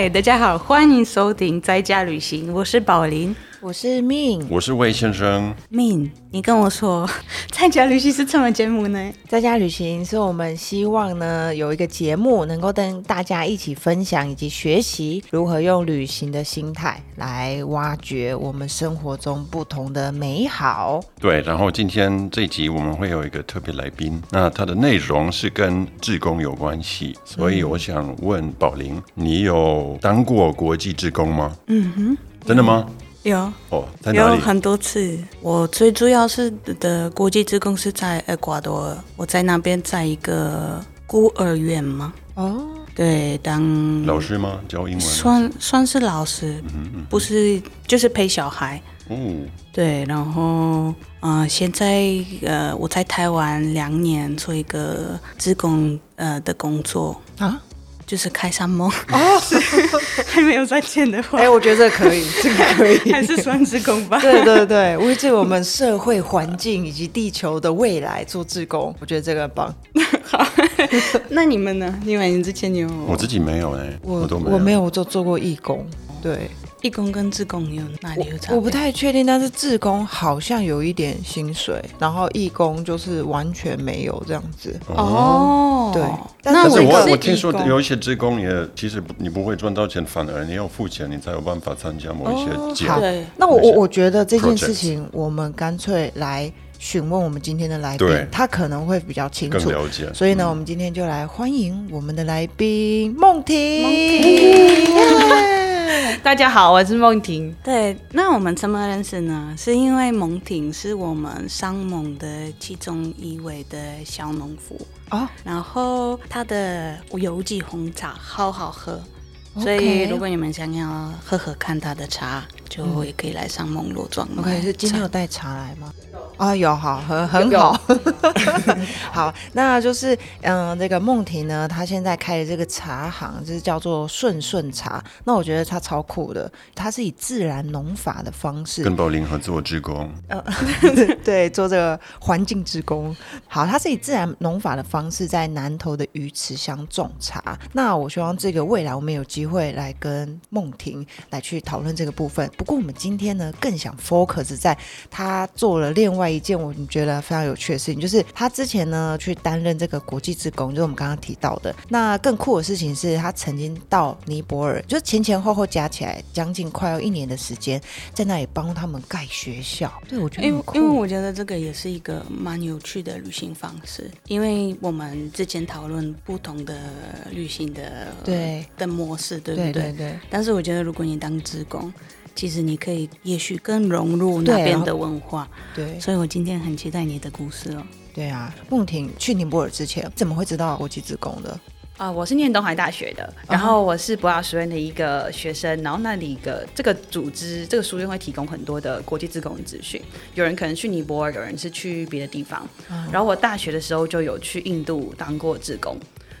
嗨，大家好，欢迎收听在家旅行，我是宝林。我是命，我是魏先生。命，你跟我说，在家旅行是什么节目呢？在家旅行是我们希望呢有一个节目，能够跟大家一起分享以及学习如何用旅行的心态来挖掘我们生活中不同的美好。对，然后今天这集我们会有一个特别来宾，那它的内容是跟志工有关系，所以我想问宝林，你有当过国际志工吗？嗯哼，真的吗？有哦，在哪里？有很多次。我最主要是的国际职工是在厄瓜多尔，我在那边在一个孤儿院嘛？哦，对，当老师吗？教英文？算算是老师，不是，就是陪小孩。嗯，对，然后嗯，现在呃，我在台湾两年做一个职工呃的工作啊。就是开山梦哦，还没有赚钱的话，哎，我觉得可以，这个可以，还是算职工吧。对对对，为这我们社会环境以及地球的未来做志工，我觉得这个很棒。好，那你们呢？你们之前有？我自己没有哎，我都没有，我没有做做过义工，对。义工跟自工有哪里有差？我不太确定，但是自工好像有一点薪水，然后义工就是完全没有这样子。哦，对。但是我我听说有一些自工也其实你不会赚到钱，反而你要付钱，你才有办法参加某一些节目。那我我我觉得这件事情，我们干脆来询问我们今天的来宾，他可能会比较清楚了解。所以呢，我们今天就来欢迎我们的来宾梦婷。大家好，我是梦婷。对，那我们怎么认识呢？是因为梦婷是我们商盟的其中一位的小农夫哦，然后他的有机红茶好好喝，所以如果你们想要喝喝看他的茶，就也可以来上梦罗庄。OK，是今天有带茶来吗？啊，有好，很很好，好，那就是嗯，这个梦婷呢，她现在开的这个茶行就是叫做顺顺茶。那我觉得它超酷的，它是以自然农法的方式跟宝林合作职工，嗯，对，做这个环境职工。好，它是以自然农法的方式在南投的鱼池乡种茶。那我希望这个未来我们有机会来跟梦婷来去讨论这个部分。不过我们今天呢，更想 focus 在他做了另外。一件我觉得非常有趣的事情，就是他之前呢去担任这个国际职工，就是我们刚刚提到的。那更酷的事情是他曾经到尼泊尔，就是前前后后加起来将近快要一年的时间，在那里帮他们盖学校。对我觉得，因为因为我觉得这个也是一个蛮有趣的旅行方式，因为我们之前讨论不同的旅行的对的模式，对不对？对对。但是我觉得，如果你当职工，其实你可以，也许更融入那边的文化。对，所以我今天很期待你的故事哦。对啊，梦婷去尼泊尔之前怎么会知道国际职工的？啊，我是念东海大学的，然后我是博雅书院的一个学生，然后那里个这个组织，这个书院会提供很多的国际职工的资讯。有人可能去尼泊尔，有人是去别的地方。然后我大学的时候就有去印度当过职工。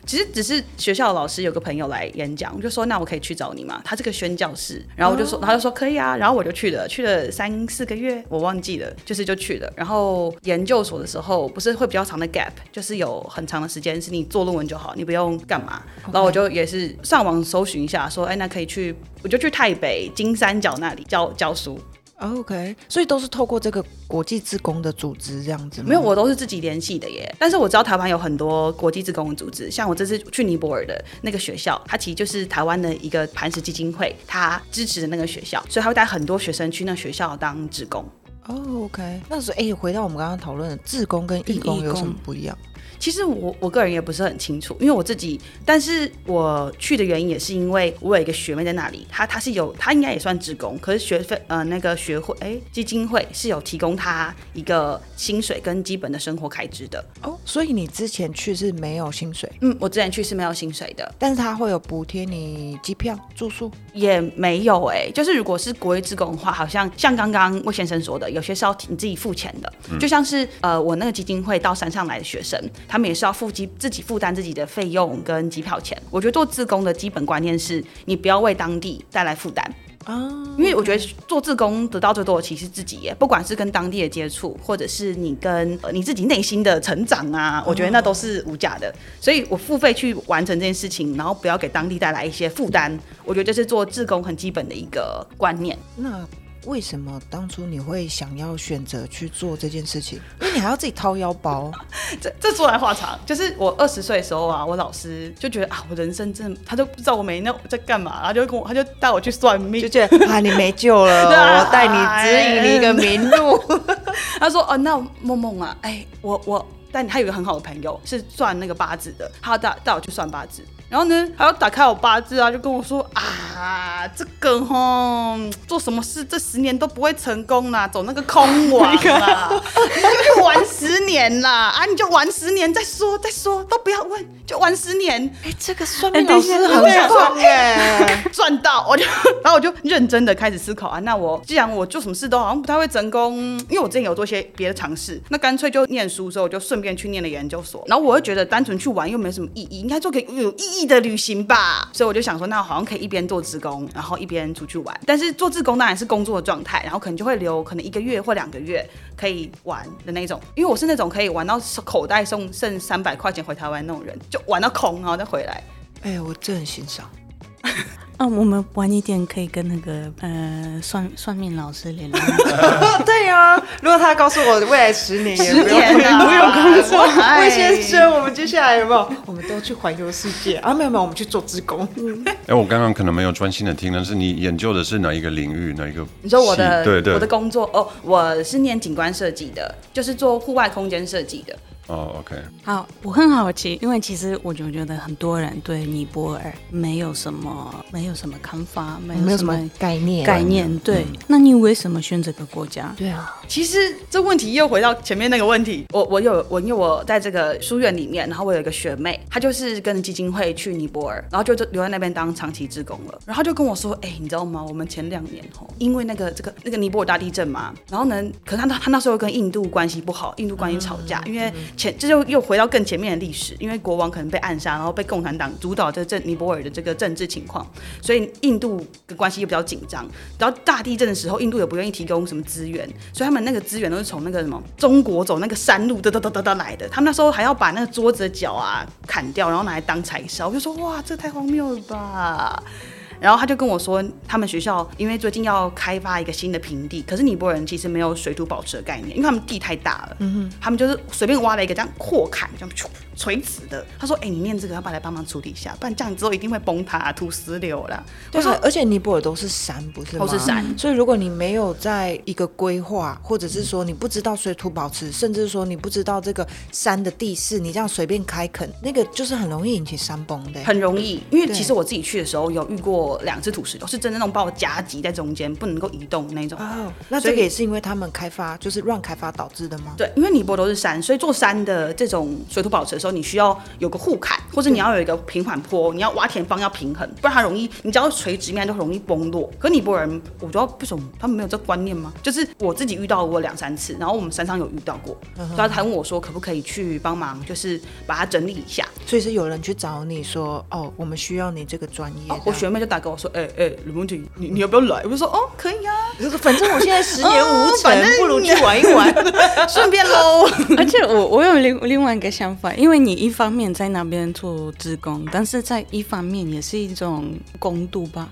其实只是学校老师有个朋友来演讲，我就说那我可以去找你吗？他这个宣教室，然后我就说，他就说可以啊，然后我就去了，去了三四个月，我忘记了，就是就去了。然后研究所的时候不是会比较长的 gap，就是有很长的时间是你做论文就好，你不用干嘛。然后我就也是上网搜寻一下，说哎那可以去，我就去台北金三角那里教教书。OK，所以都是透过这个国际自工的组织这样子没有，我都是自己联系的耶。但是我知道台湾有很多国际自工的组织，像我这次去尼泊尔的那个学校，它其实就是台湾的一个磐石基金会，它支持的那个学校，所以他会带很多学生去那学校当职工。哦，OK，那是哎，回到我们刚刚讨论的自工跟义工有什么不一样？其实我我个人也不是很清楚，因为我自己，但是我去的原因也是因为我有一个学妹在那里，她她是有，她应该也算职工，可是学费呃那个学会哎基金会是有提供她一个薪水跟基本的生活开支的哦，所以你之前去是没有薪水？嗯，我之前去是没有薪水的，但是他会有补贴你机票住宿也没有哎，就是如果是国际职工的话，好像像刚刚魏先生说的，有些是要你自己付钱的，就像是呃我那个基金会到山上来的学生。他们也是要付机自己负担自己的费用跟机票钱。我觉得做自工的基本观念是，你不要为当地带来负担。啊因为我觉得做志工得到最多的其实自己耶，不管是跟当地的接触，或者是你跟你自己内心的成长啊，我觉得那都是无价的。所以我付费去完成这件事情，然后不要给当地带来一些负担，我觉得这是做志工很基本的一个观念。那。为什么当初你会想要选择去做这件事情？因为你还要自己掏腰包。这这说来话长，就是我二十岁的时候啊，我老师就觉得啊，我人生真的，他就不知道我每天在干嘛，然后就跟我，他就带我去算命，就觉得啊，你没救了，我带你指引你一个明路。他说哦，那梦梦啊，哎，我我，但他有一个很好的朋友是算那个八字的，他带带我去算八字。然后呢，还要打开我八字啊，就跟我说啊，这个吼，做什么事这十年都不会成功啦，走那个空网啦，你就去玩十年啦，啊，你就玩十年再说再说，都不要问，就玩十年。哎，这个算命老师很棒耶，赚到我就，然后我就认真的开始思考啊，那我既然我做什么事都好像不太会成功，因为我之前有做些别的尝试，那干脆就念书之后就顺便去念了研究所，然后我又觉得单纯去玩又没什么意义，应该做个有意义。的旅行吧，所以我就想说，那好像可以一边做自工，然后一边出去玩。但是做自工当然是工作的状态，然后可能就会留可能一个月或两个月可以玩的那种。因为我是那种可以玩到口袋剩剩三百块钱回台湾那种人，就玩到空然后再回来。哎，我真很欣赏。啊，我们晚一点可以跟那个呃算算命老师联络。对呀，如果他告诉我未来十年十年啊，不用工作，魏先生，我们接下来有没有？我们都去环游世界啊？没有没有，我们去做职工。哎，我刚刚可能没有专心的听，但是你研究的是哪一个领域？哪一个？你说我的对对，我的工作哦，我是念景观设计的，就是做户外空间设计的。哦，OK，好，我很好奇，因为其实我就觉得很多人对尼泊尔没有什么，没有什么看法，没有什么概念，概念。对，那你为什么选这个国家？对啊，其实这问题又回到前面那个问题，我我有我因为我在这个书院里面，然后我有一个学妹，她就是跟基金会去尼泊尔，然后就留在那边当长期职工了，然后就跟我说，哎，你知道吗？我们前两年吼，因为那个这个那个尼泊尔大地震嘛，然后呢，可是他他那时候跟印度关系不好，印度关系吵架，因为。前这就又回到更前面的历史，因为国王可能被暗杀，然后被共产党主导这政尼泊尔的这个政治情况，所以印度的关系又比较紧张。然后大地震的时候，印度也不愿意提供什么资源，所以他们那个资源都是从那个什么中国走那个山路哒哒哒哒哒来的。他们那时候还要把那个桌子的脚啊砍掉，然后拿来当柴烧。我就说哇，这太荒谬了吧！然后他就跟我说，他们学校因为最近要开发一个新的平地，可是尼泊尔人其实没有水土保持的概念，因为他们地太大了，嗯哼他们就是随便挖了一个这样扩坎，这样垂直的。他说：“哎，你念这个要不要来帮忙处理一下？不然这样之后一定会崩塌、土石流了。”我说：“而且尼泊尔都是山，不是都是山，所以如果你没有在一个规划，或者是说你不知道水土保持，甚至说你不知道这个山的地势，你这样随便开垦，那个就是很容易引起山崩的，很容易。因为其实我自己去的时候有遇过两只土石流，是真的那种把我夹击在中间，不能够移动那种。哦，那这个也是因为他们开发就是乱开发导致的吗？对，因为尼泊尔都是山，所以做山的这种水土保持的时候，你需要有。有个护坎，或者你要有一个平缓坡，你要挖田方要平衡，不然它容易，你只要垂直面都容易崩落。可尼泊尔人，我觉得不懂，他们没有这观念吗？就是我自己遇到过两三次，然后我们山上有遇到过，他还问我说可不可以去帮忙，就是把它整理一下。所以是有人去找你说，哦，我们需要你这个专业。我学妹就打给我说，哎哎，吕梦婷，你你要不要来？我就说，哦，可以啊，反正我现在十年无成，不如去玩一玩，顺便喽。而且我我有另另外一个想法，因为你一方面在那边做职工，但是在一方面也是一种工度吧。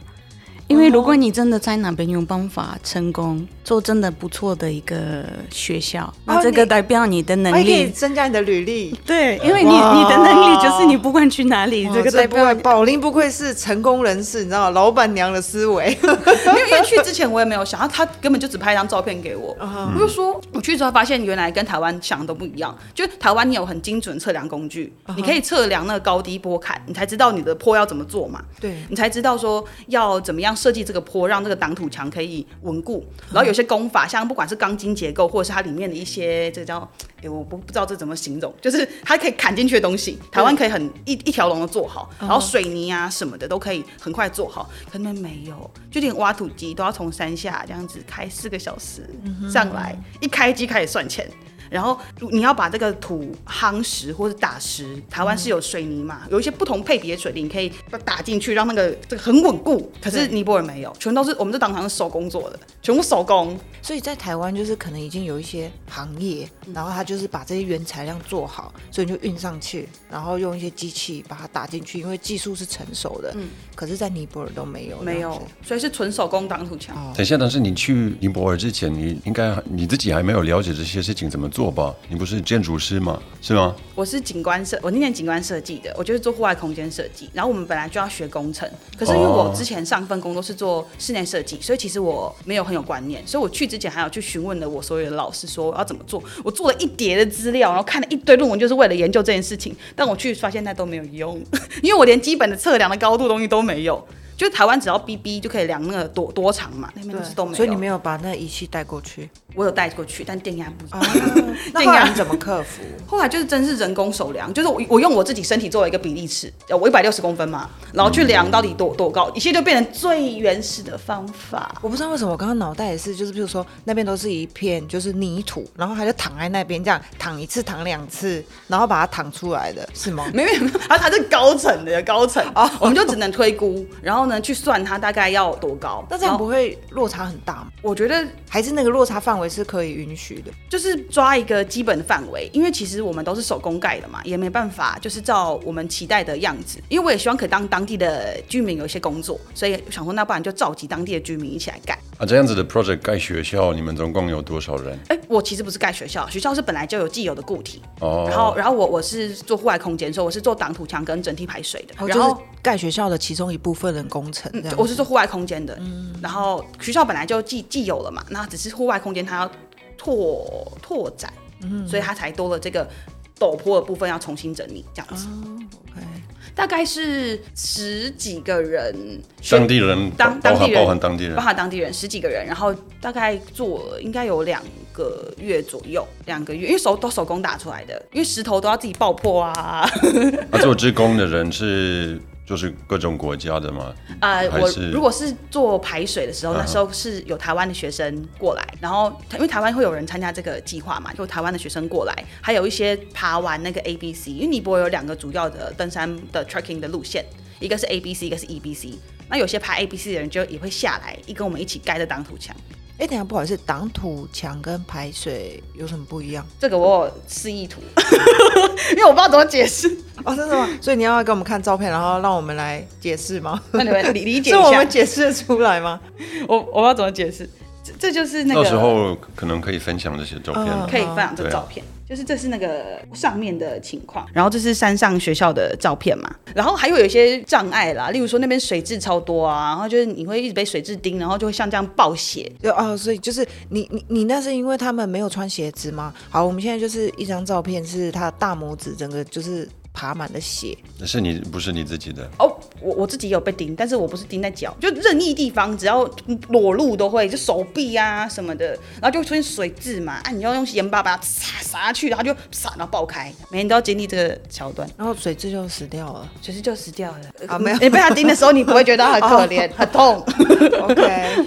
因为如果你真的在那边有办法成功做真的不错的一个学校，那这个代表你的能力可以增加你的履历。对，因为你你的能力就是你不管去哪里，这个代表宝林不愧是成功人士，你知道老板娘的思维。因为因为去之前我也没有想到，他根本就只拍一张照片给我。我就说我去之后发现原来跟台湾想的都不一样，就台湾你有很精准测量工具，你可以测量那个高低波坎，你才知道你的坡要怎么做嘛。对，你才知道说要怎么样。设计这个坡，让这个挡土墙可以稳固。然后有些工法，像不管是钢筋结构，或者是它里面的一些这个叫，哎，我不不知道这怎么形容，就是它可以砍进去的东西，台湾可以很一一条龙的做好。然后水泥啊什么的都可以很快做好，可能没有，就连挖土机都要从山下这样子开四个小时上来，一开机开始算钱。然后你要把这个土夯实或者打实，台湾是有水泥嘛，有一些不同配比的水泥可以打进去，让那个这个很稳固。可是尼泊尔没有，全都是我们这当堂是手工做的，全部手工。所以在台湾就是可能已经有一些行业，然后他就是把这些原材料做好，所以你就运上去，然后用一些机器把它打进去，因为技术是成熟的。嗯。可是，在尼泊尔都没有，没有，所以是纯手工挡土墙。等一下，但是你去尼泊尔之前，你应该你自己还没有了解这些事情怎么做吧？你不是建筑师吗？是吗？我是景观设，我那年景观设计的，我就是做户外空间设计。然后我们本来就要学工程，可是因为我之前上份工作是做室内设计，所以其实我没有很有观念。所以我去之前还有去询问了我所有的老师，说我要怎么做。我做了一叠的资料，然后看了一堆论文，就是为了研究这件事情。但我去发现那都没有用，因为我连基本的测量的高度东西都没有。就台湾只要 B B 就可以量那个多多长嘛，那边都是都没有。所以你没有把那仪器带过去？我有带过去，但电压不。电压你怎么克服？后来就是真是人工手量，就是我我用我自己身体作为一个比例尺，我一百六十公分嘛，然后去量到底多多高，一切就变成最原始的方法。我不知道为什么我刚刚脑袋也是，就是比如说那边都是一片就是泥土，然后他就躺在那边这样躺一次躺两次，然后把它躺出来的是吗？没有没有，它它是高层的高层啊，我们就只能推估，然后呢去算它大概要多高。那这样不会落差很大吗？我觉得还是那个落差范围是可以允许的，就是抓一个基本的范围，因为其实我们都是手工盖的嘛，也没办法就是照我们期待的样子。因为我也希望可以当当地的居民有一些工作，所以想说那不然就召集当地的居民一起来盖。啊，这样子的 project 盖学校，你们总共有多少人？哎，我其实不是盖学校，学校是本来就有既有的固体。哦。然后，然后我我是做户外空间，所以我是做挡土墙跟整体排水的。然后盖学校的其中一部分的工程。我是做户外空间的。嗯。然后学校本来就既既有了嘛，那只是户外空间它要。拓拓展，所以他才多了这个陡坡的部分要重新整理，这样子。OK，大概是十几个人，当地人，当当地人，包含当地人，包含当地人十几个人，然后大概做应该有两个月左右，两个月，因为手都手工打出来的，因为石头都要自己爆破啊。做织工的人是。就是各种国家的吗？呃，我如果是做排水的时候，那时候是有台湾的学生过来，然后因为台湾会有人参加这个计划嘛，就台湾的学生过来，还有一些爬完那个 A B C，因为尼泊尔有两个主要的登山的 trekking 的路线，一个是 A B C，一个是 E B C。那有些爬 A B C 的人就也会下来，一跟我们一起盖着挡土墙。哎，等下不好意思，挡土墙跟排水有什么不一样？这个我有示意图，因为我不知道怎么解释。哦，真的吗？所以你要给我们看照片，然后让我们来解释吗？那你们理理解一下，我们解释的出来吗？我我要怎么解释？这这就是那个，到时候可能可以分享这些照片，可以分享这照片。就是这是那个上面的情况，然后这是山上学校的照片嘛，然后还有有一些障碍啦，例如说那边水质超多啊，然后就是你会一直被水质叮，然后就会像这样暴血。就哦，所以就是你你你那是因为他们没有穿鞋子吗？好，我们现在就是一张照片，是他大拇指整个就是。爬满了血，那是你不是你自己的哦，我我自己有被叮，但是我不是叮在脚，就任意地方，只要裸露都会，就手臂啊什么的，然后就会出现水渍嘛，啊，你要用盐巴把它撒撒下去，然后就撒然后爆开，每天都要经历这个桥段，然后水蛭就死掉了，水蛭就死掉了啊，没有，你被它叮的时候，你不会觉得很可怜，很痛，OK。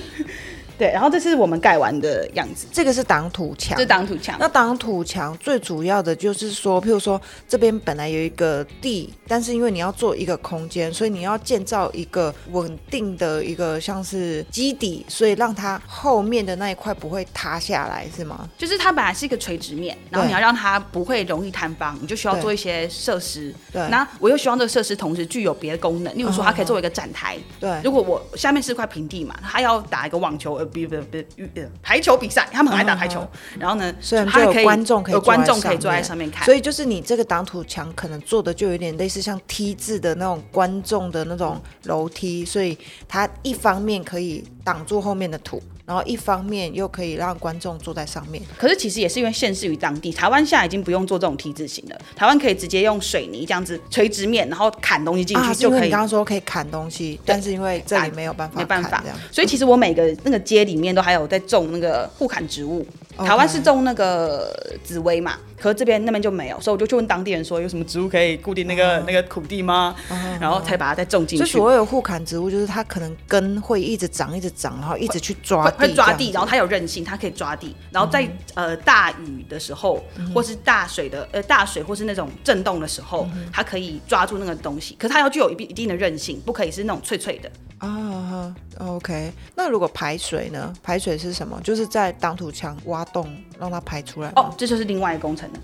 对，然后这是我们盖完的样子。这个是挡土墙，是挡土墙。那挡土墙最主要的就是说，譬如说这边本来有一个地，但是因为你要做一个空间，所以你要建造一个稳定的一个像是基底，所以让它后面的那一块不会塌下来，是吗？就是它本来是一个垂直面，然后你要让它不会容易坍方，你就需要做一些设施。对。那我又希望这个设施同时具有别的功能，例如说它可以作为一个展台。对。如果我下面是块平地嘛，它要打一个网球。比不不不，排球比赛，他们很爱打排球。然后呢，虽然就有观众可以有观众可以坐在上面看，所以就是你这个挡土墙可能做的就有点类似像 T 字的那种观众的那种楼梯，所以它一方面可以挡住后面的土。然后一方面又可以让观众坐在上面，可是其实也是因为限制于当地，台湾现在已经不用做这种 T 字形了，台湾可以直接用水泥这样子垂直面，然后砍东西进去就可以。你刚刚说可以砍东西，但是因为这里没有办法，没办法。所以其实我每个那个街里面都还有在种那个护砍植物，台湾是种那个紫薇嘛。可是这边那边就没有，所以我就去问当地人说有什么植物可以固定那个那个土地吗？然后才把它再种进去。所谓的护砍植物，就是它可能根会一直长，一直长，然后一直去抓地，会抓地，然后它有韧性，它可以抓地。然后在呃大雨的时候，或是大水的呃大水或是那种震动的时候，它可以抓住那个东西。可是它要具有一一定的韧性，不可以是那种脆脆的。啊，OK。那如果排水呢？排水是什么？就是在挡土墙挖洞让它排出来。哦，这就是另外一个工程了。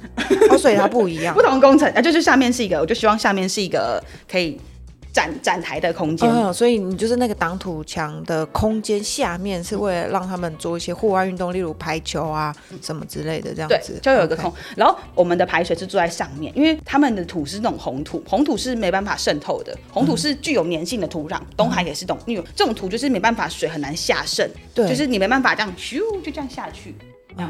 哦，所以它不一样，不同工程啊，就是下面是一个，我就希望下面是一个可以。展展台的空间，嗯，所以你就是那个挡土墙的空间下面是为了让他们做一些户外运动，例如排球啊什么之类的这样子，就有一个空。然后我们的排水是住在上面，因为他们的土是那种红土，红土是没办法渗透的，红土是具有粘性的土壤。东海也是懂，因为这种土就是没办法水很难下渗，对，就是你没办法这样咻就这样下去，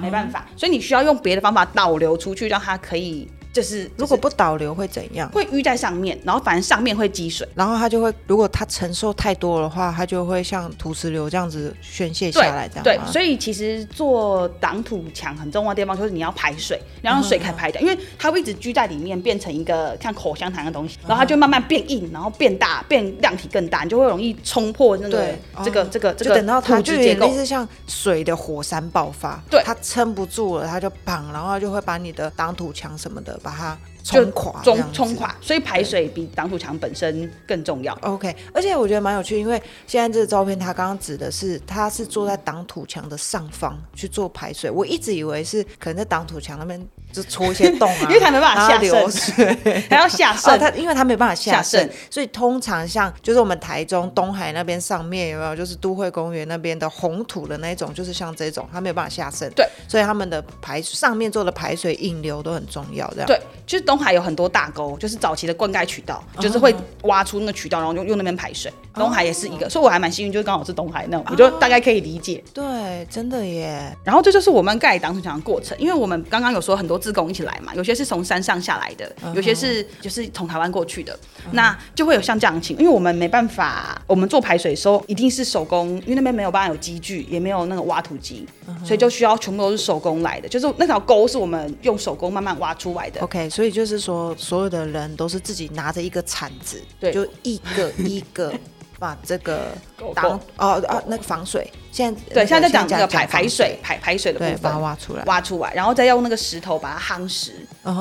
没办法，所以你需要用别的方法导流出去，让它可以。就是如果不导流会怎样？会淤在上面，然后反正上面会积水，然后它就会，如果它承受太多的话，它就会像土石流这样子宣泄下来，这样。对，所以其实做挡土墙很重要的地方就是你要排水，然后水可以排掉，因为它会一直居在里面，变成一个像口香糖的东西，然后它就慢慢变硬，然后变大，变量体更大，你就会容易冲破那个这个这个这个。等到它就有点类似像水的火山爆发，对，它撑不住了，它就砰，然后就会把你的挡土墙什么的。把它冲垮，冲冲垮，所以排水比挡土墙本身更重要。OK，而且我觉得蛮有趣，因为现在这个照片，它刚刚指的是他是坐在挡土墙的上方去做排水。我一直以为是可能在挡土墙那边就戳一些洞啊，因为它没办法下流水，还要下渗。它因为它没办法下渗，所以通常像就是我们台中东海那边上面有没有，就是都会公园那边的红土的那种，就是像这种，它没有办法下渗。对，所以他们的排上面做的排水引流都很重要，这样。对，就是东海有很多大沟，就是早期的灌溉渠道，就是会挖出那个渠道，然后用用那边排水。东海也是一个，所以我还蛮幸运，就是刚好是东海那，我就大概可以理解。对，真的耶。然后这就是我们盖挡土墙的过程，因为我们刚刚有说很多自工一起来嘛，有些是从山上下来的，有些是就是从台湾过去的，那就会有像这样情，因为我们没办法，我们做排水的时候一定是手工，因为那边没有办法有机具，也没有那个挖土机，所以就需要全部都是手工来的，就是那条沟是我们用手工慢慢挖出来的。OK，所以就是说所有的人都是自己拿着一个铲子，对，就一个一个。把这个挡哦哦那个防水，现在对现在在讲这个排排水排排水的部分，把它挖出来，挖出来，然后再用那个石头把它夯实，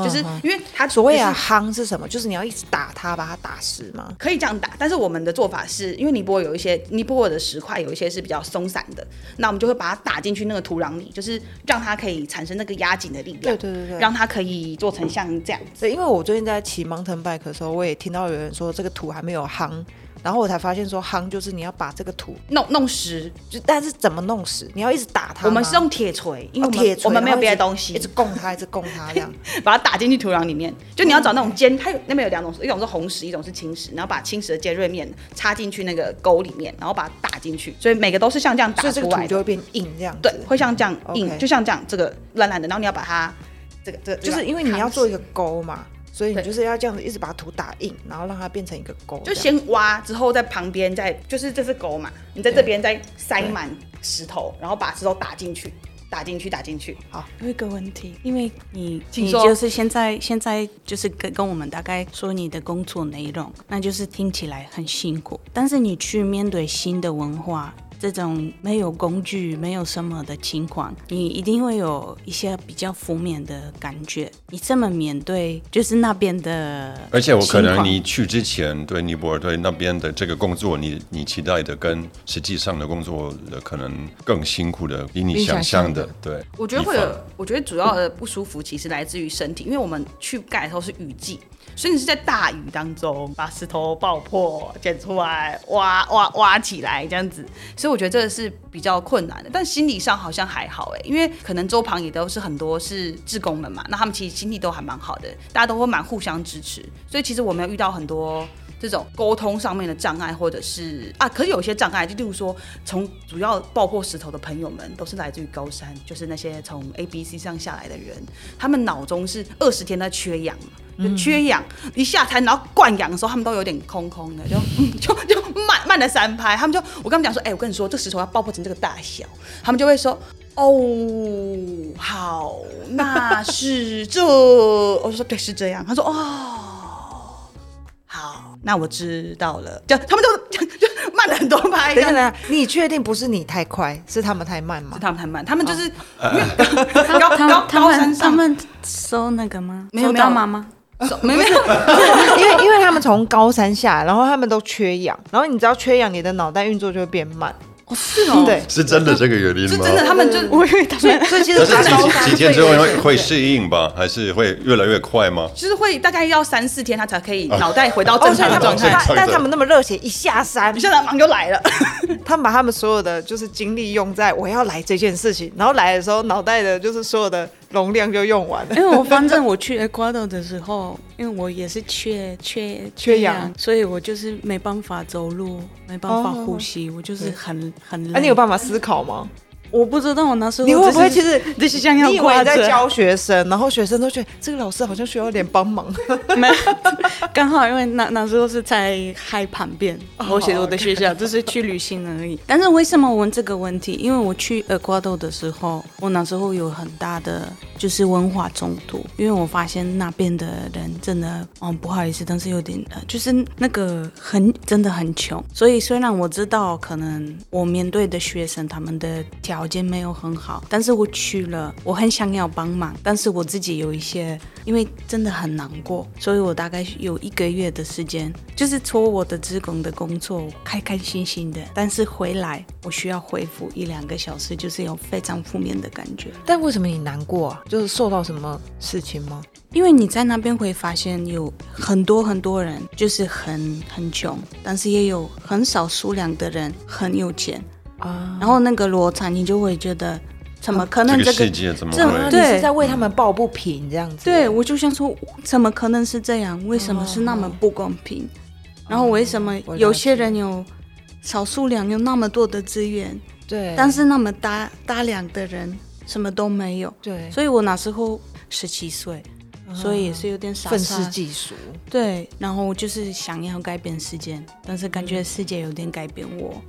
就是因为它所谓啊夯是什么？就是你要一直打它，把它打实吗？可以这样打，但是我们的做法是因为尼泊尔有一些尼泊尔的石块有一些是比较松散的，那我们就会把它打进去那个土壤里，就是让它可以产生那个压紧的力量，对对对对，让它可以做成像这样子。因为我最近在骑 mountain bike 的时候，我也听到有人说这个土还没有夯。然后我才发现说，夯就是你要把这个土弄弄实，就但是怎么弄实？你要一直打它。我们是用铁锤，因为铁锤我们没有别的东西，一直供它，一直供它这样，把它打进去土壤里面。就你要找那种尖，它有那边有两种，一种是红石，一种是青石，然后把青石的尖锐面插进去那个沟里面，然后把它打进去。所以每个都是像这样打出来，就会变硬这样。对，会像这样硬，就像这样这个烂烂的。然后你要把它这个这个，就是因为你要做一个沟嘛。所以你就是要这样子一直把土打硬，然后让它变成一个沟。就先挖，之后在旁边再就是这是沟嘛，你在这边再塞满石头，然后把石头打进去，打进去，打进去。好，有一个问题，因为你你就是现在现在就是跟跟我们大概说你的工作内容，那就是听起来很辛苦，但是你去面对新的文化。这种没有工具、没有什么的情况，你一定会有一些比较负面的感觉。你这么面对，就是那边的，而且我可能你去之前对尼泊尔对那边的这个工作，你你期待的跟实际上的工作的可能更辛苦的，比你想象的，对。我觉得会有，我觉得主要的不舒服其实来自于身体，因为我们去盖的时候是雨季。所以你是在大雨当中把石头爆破、捡出来、挖挖挖起来这样子，所以我觉得这个是比较困难的。但心理上好像还好哎，因为可能周旁也都是很多是志工们嘛，那他们其实心理都还蛮好的，大家都会蛮互相支持。所以其实我没有遇到很多这种沟通上面的障碍，或者是啊，可是有些障碍，就例如说，从主要爆破石头的朋友们都是来自于高山，就是那些从 A、B、C 上下来的人，他们脑中是二十天在缺氧。就缺氧，一下台然后灌氧的时候，他们都有点空空的，就 就就慢慢的三拍，他们就我跟他们讲说，哎，我跟你说，这石头要爆破成这个大小，他们就会说哦，好，那是这，我就说对，是这样。他说哦，好，那我知道了。就他们 就就慢了很多拍。等等，你确定不是你太快，是他们太慢吗？是他们太慢，他们就是高高高山上，他们收那个吗？没有干嘛吗？没没有，因为因为他们从高山下，然后他们都缺氧，然后你知道缺氧，你的脑袋运作就会变慢。哦，是哦，对，是真的这个原因吗？是真的，他们就 我以为他们，所以其实几几天之后会会适应吧，还是会越来越快吗？就是会大概要三四天，他才可以脑袋回到正常的状态。但他们那么热血，一下山，一下山忙就来了。他们把他们所有的就是精力用在我要来这件事情，然后来的时候，脑袋的就是所有的。容量就用完了，因为我反正我去 Ecuador 的时候，因为我也是缺缺缺氧，所以我就是没办法走路，没办法呼吸，我就是很很累。那你有办法思考吗？我不知道我那时候你会不会其实这是像要你以为在教学生，然后学生都觉得这个老师好像需要点帮忙。没有，刚好因为那那时候是在海旁边，我写我的学校就是去旅行而已。但是为什么问这个问题？因为我去厄瓜多的时候，我那时候有很大的就是文化冲突，因为我发现那边的人真的，嗯，不好意思，但是有点呃，就是那个很真的很穷。所以虽然我知道可能我面对的学生他们的条条件没有很好，但是我去了，我很想要帮忙，但是我自己有一些，因为真的很难过，所以我大概有一个月的时间，就是做我的职工的工作，开开心心的，但是回来我需要恢复一两个小时，就是有非常负面的感觉。但为什么你难过啊？就是受到什么事情吗？因为你在那边会发现有很多很多人就是很很穷，但是也有很少数量的人很有钱。啊，然后那个罗灿，你就会觉得怎么可能？这个世界怎么对？你是在为他们抱不平这样子？对，我就想说，怎么可能是这样？为什么是那么不公平？然后为什么有些人有少数量有那么多的资源？对，但是那么大大量的人什么都没有？对，所以我那时候十七岁。所以也是有点傻，愤世嫉俗。对，然后就是想要改变世界，但是感觉世界有点改变我。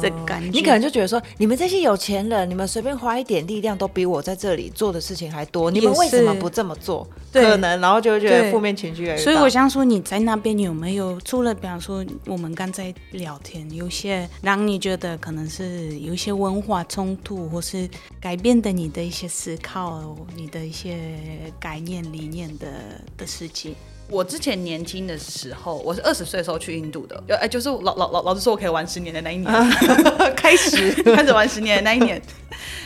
这感觉，你可能就觉得说，你们这些有钱人，你们随便花一点力量，都比我在这里做的事情还多。你们为什么不这么做？可能，然后就会觉得负面情绪。所以我想说，你在那边有没有除了，比方说我们刚才聊天，有些让你觉得可能是有一些文化冲突，或是改变的你的一些思考，你的一些概念理念的的事情。我之前年轻的时候，我是二十岁的时候去印度的，就哎，就是老老老老师说我可以玩十年的那一年，开始 开始玩十年的那一年。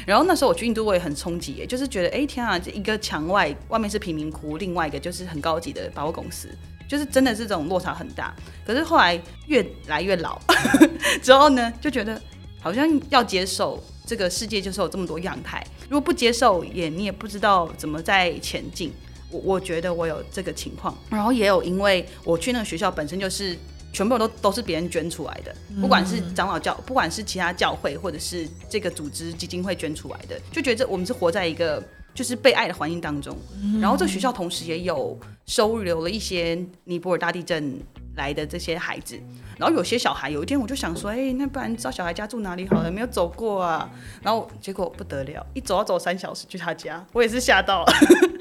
然后那时候我去印度，我也很冲击，就是觉得哎天啊，这一个墙外外面是贫民窟，另外一个就是很高级的百货公司，就是真的是这种落差很大。可是后来越来越老 之后呢，就觉得好像要接受这个世界就是有这么多样态，如果不接受，也你也不知道怎么在前进。我我觉得我有这个情况，然后也有因为我去那个学校本身就是全部都都是别人捐出来的，不管是长老教，不管是其他教会或者是这个组织基金会捐出来的，就觉得我们是活在一个就是被爱的环境当中。然后这个学校同时也有收留了一些尼泊尔大地震来的这些孩子。然后有些小孩，有一天我就想说，哎，那不然知道小孩家住哪里好了？没有走过啊。然后结果不得了，一走要走三小时去他家，我也是吓到。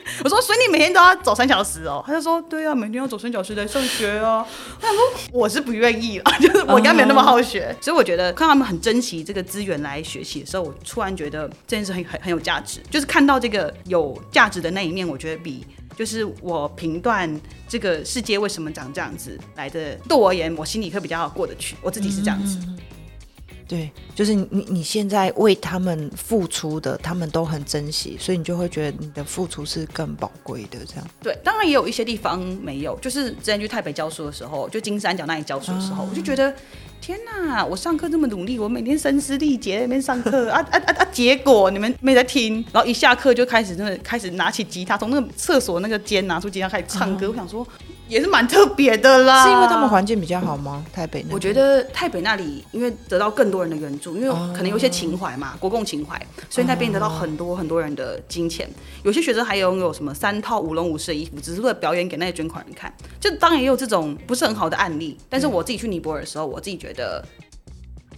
我说，所以你每天都要走三小时哦？他就说，对啊，每天要走三小时来上学啊。他说，我是不愿意了，就是我应该没有那么好学。所以我觉得看他们很珍惜这个资源来学习的时候，我突然觉得这件事很很很有价值。就是看到这个有价值的那一面，我觉得比。就是我评断这个世界为什么长这样子来的，对我而言，我心里会比较过得去。我自己是这样子。对，就是你你现在为他们付出的，他们都很珍惜，所以你就会觉得你的付出是更宝贵的。这样。对，当然也有一些地方没有，就是之前去台北教书的时候，就金三角那里教书的时候，我就觉得。天呐！我上课这么努力，我每天声嘶力竭那边上课啊啊啊啊！结果你们没在听，然后一下课就开始真的开始拿起吉他，从那个厕所那个间拿出吉他开始唱歌。我想说。也是蛮特别的啦，是因为他们环境比较好吗？台北？我觉得台北那里因为得到更多人的援助，因为可能有些情怀嘛，国共情怀，所以那边得到很多很多人的金钱。有些学生还拥有什么三套舞龙舞狮的衣服，只是为了表演给那些捐款人看。就当然也有这种不是很好的案例，但是我自己去尼泊尔的时候，我自己觉得。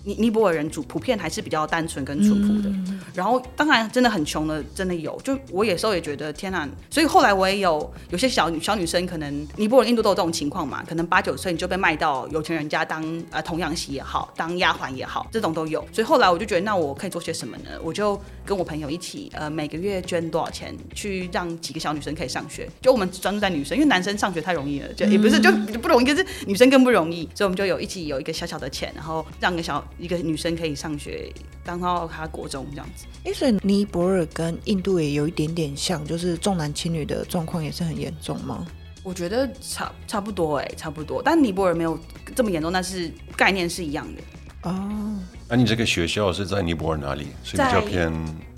尼尼泊尔人主普遍还是比较单纯跟淳朴的。然后当然真的很穷的，真的有。就我有时候也觉得天哪，所以后来我也有有些小女小女生，可能尼泊尔、印度都有这种情况嘛，可能八九岁你就被卖到有钱人家当呃童养媳也好，当丫鬟也好，这种都有。所以后来我就觉得，那我可以做些什么呢？我就跟我朋友一起，呃，每个月捐多少钱，去让几个小女生可以上学。就我们专注在女生，因为男生上学太容易了，就也不是就不容易，可是女生更不容易。所以我们就有一起有一个小小的钱，然后让个小一个女生可以上学，当到她国中这样子。哎，所以尼泊尔跟印度也有一点点像，就是重男轻女的状况也是很严重吗？我觉得差差不多哎，差不多。但尼泊尔没有这么严重，但是概念是一样的。哦，那你这个学校是在尼泊尔哪里？是比较偏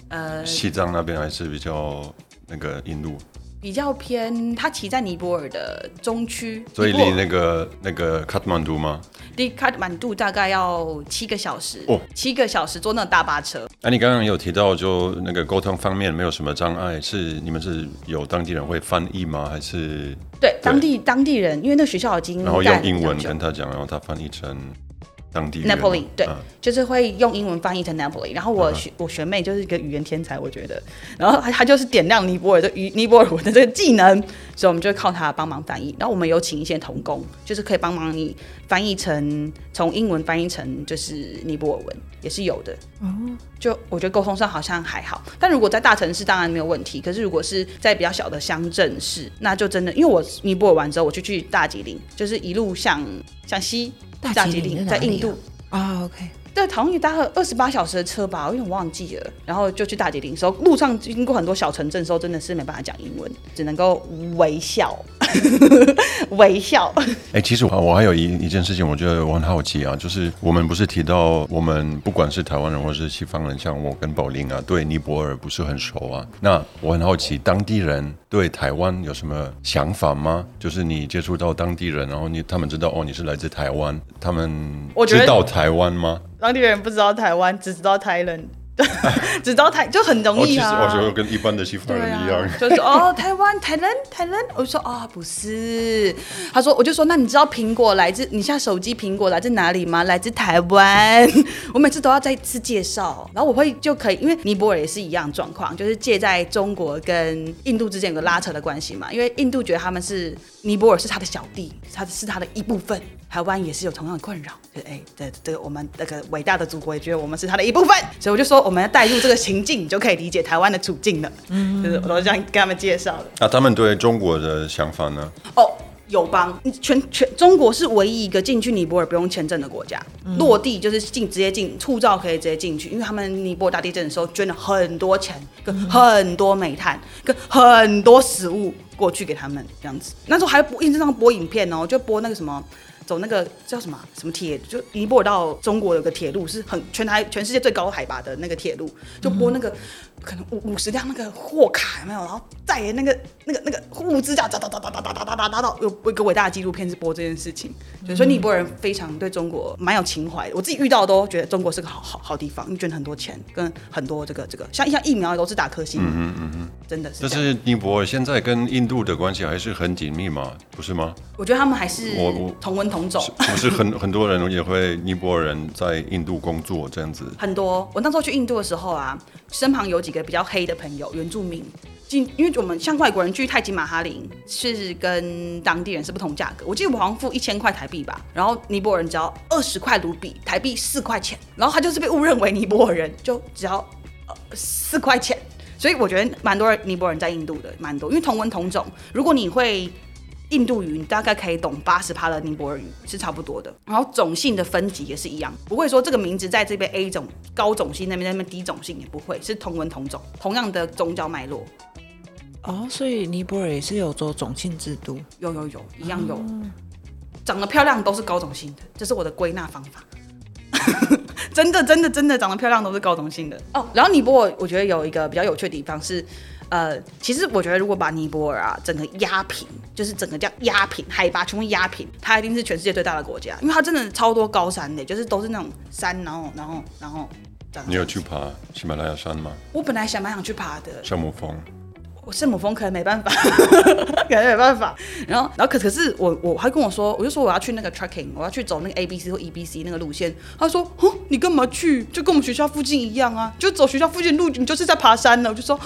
呃西藏那边，还是比较那个印度？比较偏，它骑在尼泊尔的中区，所以离那个那个卡特曼度吗？离卡特曼度大概要七个小时哦，七个小时坐那大巴车。那你刚刚有提到，就那个沟通方面没有什么障碍，是你们是有当地人会翻译吗？还是对当地当地人，因为那学校已经然后用英文跟他讲，然后他翻译成。当地 Napoli 对，就是会用英文翻译成 Napoli。然后我学我学妹就是一个语言天才，我觉得。然后她她就是点亮尼泊尔的语尼泊尔文的这个技能，所以我们就靠她帮忙翻译。然后我们有请一些童工，就是可以帮忙你翻译成从英文翻译成就是尼泊尔文，也是有的。哦，就我觉得沟通上好像还好。但如果在大城市当然没有问题，可是如果是在比较小的乡镇市，那就真的因为我尼泊尔完之后，我就去大吉林，就是一路向向西。大吉岭在印度啊，OK，对，好像也搭了二十八小时的车吧，我有点忘记了。然后就去大吉岭，时候路上经过很多小城镇，时候真的是没办法讲英文，只能够微笑。微笑。哎，其实我我还有一一件事情，我觉得我很好奇啊，就是我们不是提到我们不管是台湾人或是西方人，像我跟宝玲啊，对尼泊尔不是很熟啊。那我很好奇，当地人对台湾有什么想法吗？就是你接触到当地人，然后你他们知道哦你是来自台湾，他们知道台湾吗？当地人不知道台湾，只知道台人。只知道台就很容易啊！我觉得跟一般的西方人一样，就是哦，台湾台人台人，我就说啊，不是。他说，我就说，那你知道苹果来自你现在手机苹果来自哪里吗？来自台湾。我每次都要再次介绍，然后我会就可以，因为尼泊尔也是一样状况，就是借在中国跟印度之间有个拉扯的关系嘛。因为印度觉得他们是尼泊尔是他的小弟，他是他的一部分。台湾也是有同样的困扰，就哎，这这个我们那个伟大的祖国也觉得我们是他的一部分，所以我就说我们要带入这个情境，你就可以理解台湾的处境了。嗯，就是我都这样跟他们介绍的。那他们对中国的想法呢？哦，友邦，全全中国是唯一一个进去尼泊尔不用签证的国家，落地就是进直接进，护照可以直接进去，因为他们尼泊尔大地震的时候捐了很多钱，跟很多煤炭，跟很多食物过去给他们这样子。那时候还播印证上播影片哦，就播那个什么。走那个叫什么什么铁，就尼泊尔到中国有个铁路，是很全台全世界最高海拔的那个铁路，就播那个可能五五十辆那个货卡有没有？然后载那个那个那个物资，这样哒哒哒哒哒哒哒哒哒到有一个伟大的纪录片是播这件事情，所以尼泊尔人非常对中国蛮有情怀。我自己遇到都觉得中国是个好好好地方，你捐很多钱，跟很多这个这个像像疫苗都是打科兴，嗯嗯嗯嗯，真的是。但是尼泊尔现在跟印度的关系还是很紧密嘛，不是吗？我觉得他们还是我我同文同种。不是很 很多人也会尼泊尔人在印度工作这样子，很多。我那时候去印度的时候啊，身旁有几个比较黑的朋友，原住民进，因为我们像外国人去泰姬玛哈林是跟当地人是不同价格。我记得我好像付一千块台币吧，然后尼泊尔人只要二十块卢比，台币四块钱，然后他就是被误认为尼泊尔人，就只要呃四块钱。所以我觉得蛮多人尼泊尔人在印度的，蛮多，因为同文同种。如果你会。印度语你大概可以懂八十趴的尼泊尔语是差不多的，然后种姓的分级也是一样，不会说这个名字在这边 A 种高种姓那边那边低种姓也不会，是同文同种，同样的宗教脉络。哦，所以尼泊尔也是有做种姓制度，有有有，一样有，长得漂亮都是高种姓的，这是我的归纳方法。真的真的真的长得漂亮都是高种姓的哦。然后尼泊尔我觉得有一个比较有趣的地方是。呃，其实我觉得，如果把尼泊尔啊整个压平，就是整个叫压平，海拔全部压平，它一定是全世界最大的国家，因为它真的超多高山的，就是都是那种山，然后，然后，然后。你有去爬喜马拉雅山吗？我本来想蛮想去爬的。圣母峰。我圣母峰可能没办法，可能没办法。然后，然后可可是我我还跟我说，我就说我要去那个 trekking，我要去走那个 A B C 或 E B C 那个路线。他说，哦，你干嘛去？就跟我们学校附近一样啊，就走学校附近路，你就是在爬山呢。我就说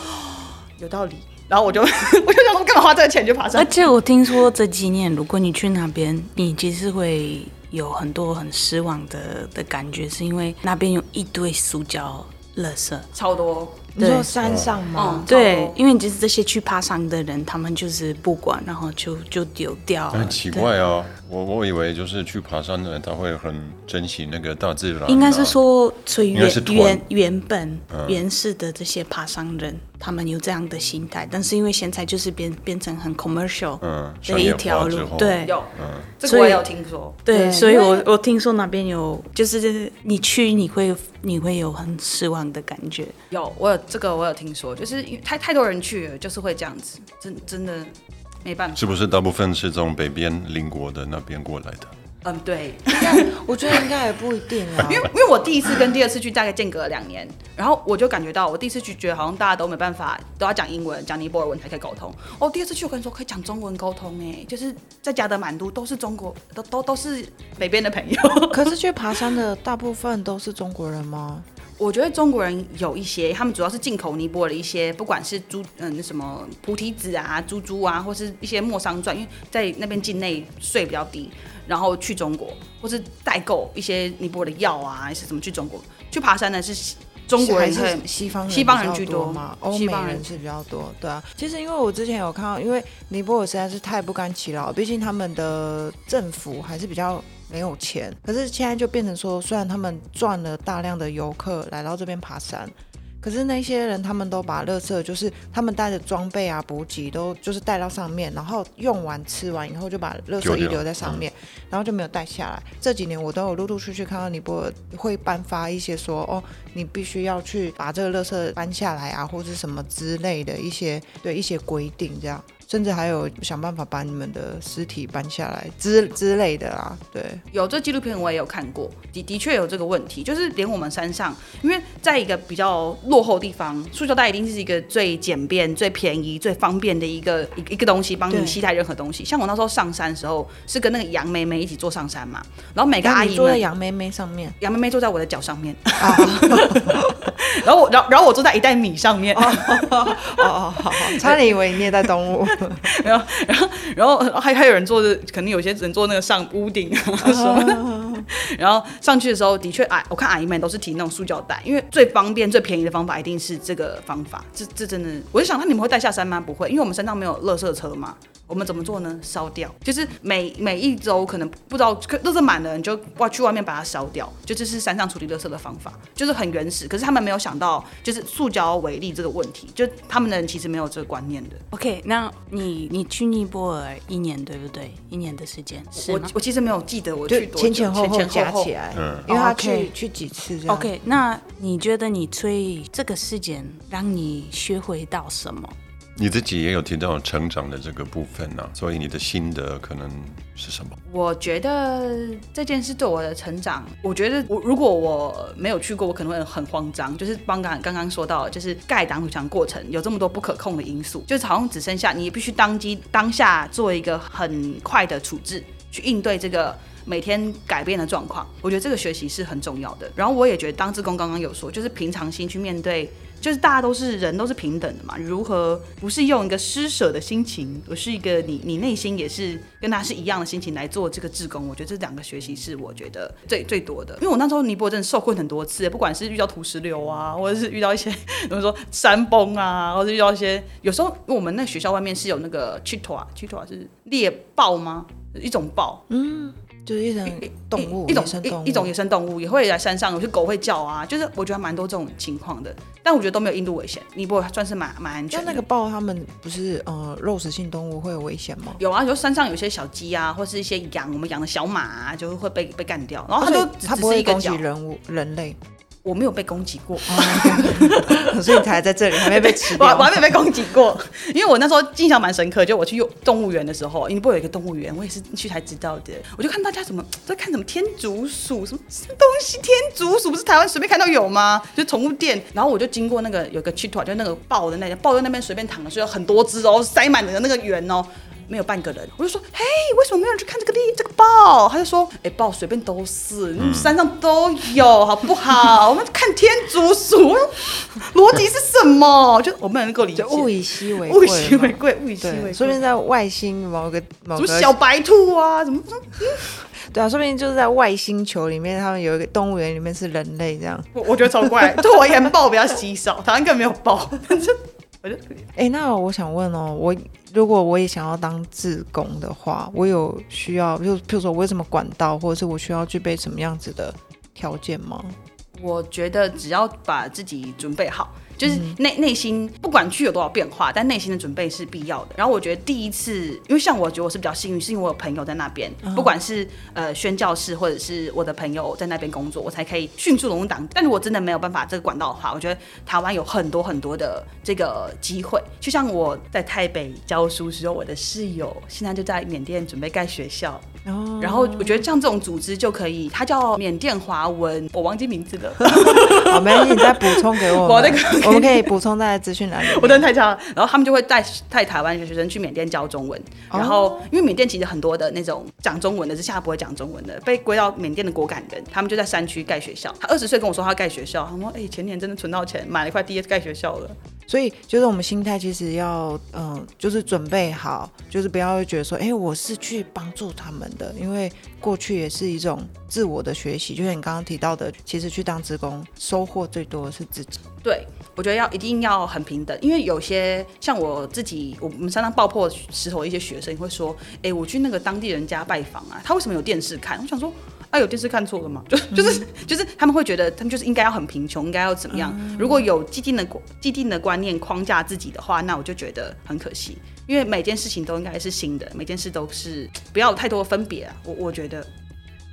有道理。然后我就 我就想说，干嘛花这个钱去爬山？而且我听说这几年，如果你去那边，你其实会有很多很失望的的感觉，是因为那边有一堆塑胶垃圾，超多。你说山上吗？对，因为就是这些去爬山的人，他们就是不管，然后就就丢掉。很奇怪哦，我我以为就是去爬山的人，他会很珍惜那个大自然。应该是说，所以原原原本原始的这些爬山人，他们有这样的心态，但是因为现在就是变变成很 commercial 的一条路，对，有，嗯，这个我也有听说。对，所以我我听说那边有，就是你去你会你会有很失望的感觉。有，我有。这个我有听说，就是因为太太多人去了，就是会这样子，真真的没办法。是不是大部分是从北边邻国的那边过来的？嗯，对。我觉得应该也不一定啊，因为因为我第一次跟第二次去大概间隔了两年，然后我就感觉到，我第一次去觉得好像大家都没办法，都要讲英文、讲尼泊尔文才可以沟通。哦，第二次去我跟你说可以讲中文沟通，哎，就是在加德满都都是中国，都都都是北边的朋友。可是去爬山的大部分都是中国人吗？我觉得中国人有一些，他们主要是进口尼泊尔的一些，不管是猪嗯什么菩提子啊、猪猪啊，或是一些莫桑钻，因为在那边境内税比较低，然后去中国，或是代购一些尼泊尔的药啊，还是什么去中国去爬山呢？是中国人是西方西方人居多嘛？欧美人是比较多，对啊。其实因为我之前有看到，因为尼泊尔实在是太不甘其劳，毕竟他们的政府还是比较。没有钱，可是现在就变成说，虽然他们赚了大量的游客来到这边爬山，可是那些人他们都把垃圾，就是他们带的装备啊、补给都就是带到上面，然后用完吃完以后就把垃圾遗留在上面，然后就没有带下来。这几年我都有陆陆续续看到尼泊尔会颁发一些说，哦，你必须要去把这个垃圾搬下来啊，或者什么之类的一些对一些规定这样。甚至还有想办法把你们的尸体搬下来之之类的啦，对，有这纪录片我也有看过，的的确有这个问题，就是连我们山上，因为在一个比较落后地方，塑胶袋一定是一个最简便、最便宜、最方便的一个一一个东西，帮你携带任何东西。像我那时候上山的时候，是跟那个杨妹妹一起坐上山嘛，然后每个阿姨坐在杨妹妹上面，杨妹妹坐在我的脚上面，啊然后我，然后然后我坐在一袋米上面，哦哦好好，差点以为你也在动物。然后，然后，然后还还有人坐着，肯定有些人坐那个上屋顶啊什么。然后上去的时候，的确，矮，我看阿姨们都是提那种塑胶袋，因为最方便、最便宜的方法一定是这个方法。这这真的，我就想，那你们会带下山吗？不会，因为我们山上没有垃圾车嘛。我们怎么做呢？烧掉，就是每每一周可能不知道垃圾满了，你就外去外面把它烧掉，就这是山上处理垃圾的方法，就是很原始。可是他们没有想到，就是塑胶为例这个问题，就他们的人其实没有这个观念的。OK，那你你去尼泊尔一年对不对？一年的时间，我我其实没有记得我去前前后后加起来，嗯，因为他去去几次？OK，那你觉得你最这个事件让你学会到什么？你自己也有提到成长的这个部分呢，所以你的心得可能是什么？我觉得这件事对我的成长，我觉得我如果我没有去过，我可能会很慌张。就是刚刚刚刚说到，就是盖挡土墙过程有这么多不可控的因素，就是好像只剩下你必须当机当下做一个很快的处置，去应对这个每天改变的状况。我觉得这个学习是很重要的。然后我也觉得当志工刚刚有说，就是平常心去面对。就是大家都是人，都是平等的嘛。如何不是用一个施舍的心情，而是一个你你内心也是跟他是一样的心情来做这个志工？我觉得这两个学习是我觉得最最多的。因为我那时候尼泊尔真的受困很多次，不管是遇到土石流啊，或者是遇到一些 怎么说山崩啊，或者遇到一些有时候，我们那学校外面是有那个 chita，chita 是猎豹吗？一种豹，嗯。就是一种动物，一种一一种野生动物也会在山上，有些狗会叫啊，就是我觉得蛮多这种情况的，但我觉得都没有印度危险，尼泊尔算是蛮蛮安全。那那个豹，它们不是呃肉食性动物会有危险吗？有啊，就山上有些小鸡啊，或是一些羊，我们养的小马啊，就会被被干掉，然后它就它不会攻击人物人类。我没有被攻击过，所以你才在这里，还没被吃掉。我还没被攻击过，因为我那时候印象蛮深刻，就我去动物园的时候，因为不有一个动物园，我也是去才知道的。我就看大家怎么在看什么天竺鼠，什么什么东西，天竺鼠不是台湾随便看到有吗？就宠物店，然后我就经过那个有个 c h i t a 就那个豹的那个豹在那边随便躺的，所以有很多只哦，塞满了那个园哦。没有半个人，我就说，嘿，为什么没有人去看这个地这个豹？他就说，哎，豹随便都是，山上都有，好不好？我们看天竺鼠，逻辑是什么？就我们能够理解，物以稀为物以稀为贵，物以稀为贵。说不定在外星某个某个小白兔啊，怎么？对啊，说不定就是在外星球里面，他们有一个动物园里面是人类这样。我我觉得超怪，对我言豹比较稀少，台湾更没有豹。哎，那我想问哦，我如果我也想要当志工的话，我有需要就譬如说，我有什么管道，或者是我需要具备什么样子的条件吗？我觉得只要把自己准备好。就是内内心不管去有多少变化，但内心的准备是必要的。然后我觉得第一次，因为像我觉得我是比较幸运，是因为我有朋友在那边，不管是呃宣教士或者是我的朋友在那边工作，我才可以迅速融入党。但如果真的没有办法这个管道的话，我觉得台湾有很多很多的这个机会。就像我在台北教书时候，我的室友现在就在缅甸准备盖学校。然后我觉得像这种组织就可以，它叫缅甸华文，我忘记名字了。好，没关系，你再补充给我。我那个我们可以补充在资讯栏里。我真的太差了。然后他们就会带带台湾的学生去缅甸教中文。然后因为缅甸其实很多的那种讲中文的，是现在不会讲中文的，被归到缅甸的果敢人，他们就在山区盖学校。他二十岁跟我说他盖学校，他说：“哎，前年真的存到钱，买了一块地盖学校了。”所以就是我们心态其实要，嗯，就是准备好，就是不要觉得说，哎，我是去帮助他们的，因为过去也是一种自我的学习，就像你刚刚提到的，其实去当职工，收获最多的是自己。对，我觉得要一定要很平等，因为有些像我自己，我们山上爆破石头的一些学生会说，哎，我去那个当地人家拜访啊，他为什么有电视看？我想说。啊，有电视看错了吗？就就是就是他们会觉得他们就是应该要很贫穷，应该要怎么样？如果有既定的既定的观念框架自己的话，那我就觉得很可惜。因为每件事情都应该是新的，每件事都是不要有太多分别啊。我我觉得，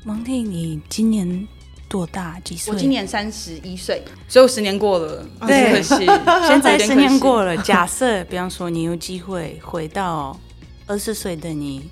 蒙蒂，你今年多大？几岁？我今年三十一岁，所以我十年过了，对，可惜。现在十年过了，假设比方说你有机会回到二十岁的你。